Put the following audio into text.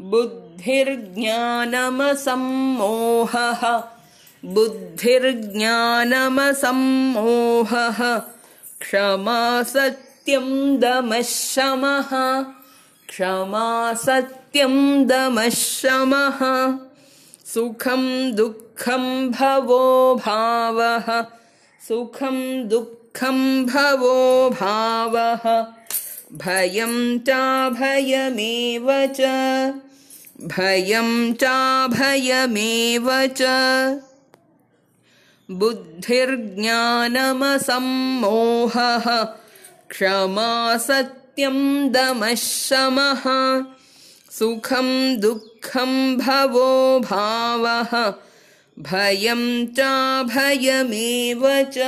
बुद्धिर्ज्ञानमसम्मोहः। बुद्धिर्ज्ञानमसम्मोहः। क्षमा सत्यं दमशमः क्षमा सत्यं दमशमः सुखं दुःखं भवो भावः। सुखं दुःखं भवो भावः। भयं चाभयमेव च भयं चाभयमेव च। बुद्धिर्ज्ञानमसम्मोहः क्षमा सत्यं दमशमः सुखं दुःखं भवो भावः भयं चाभयमेव च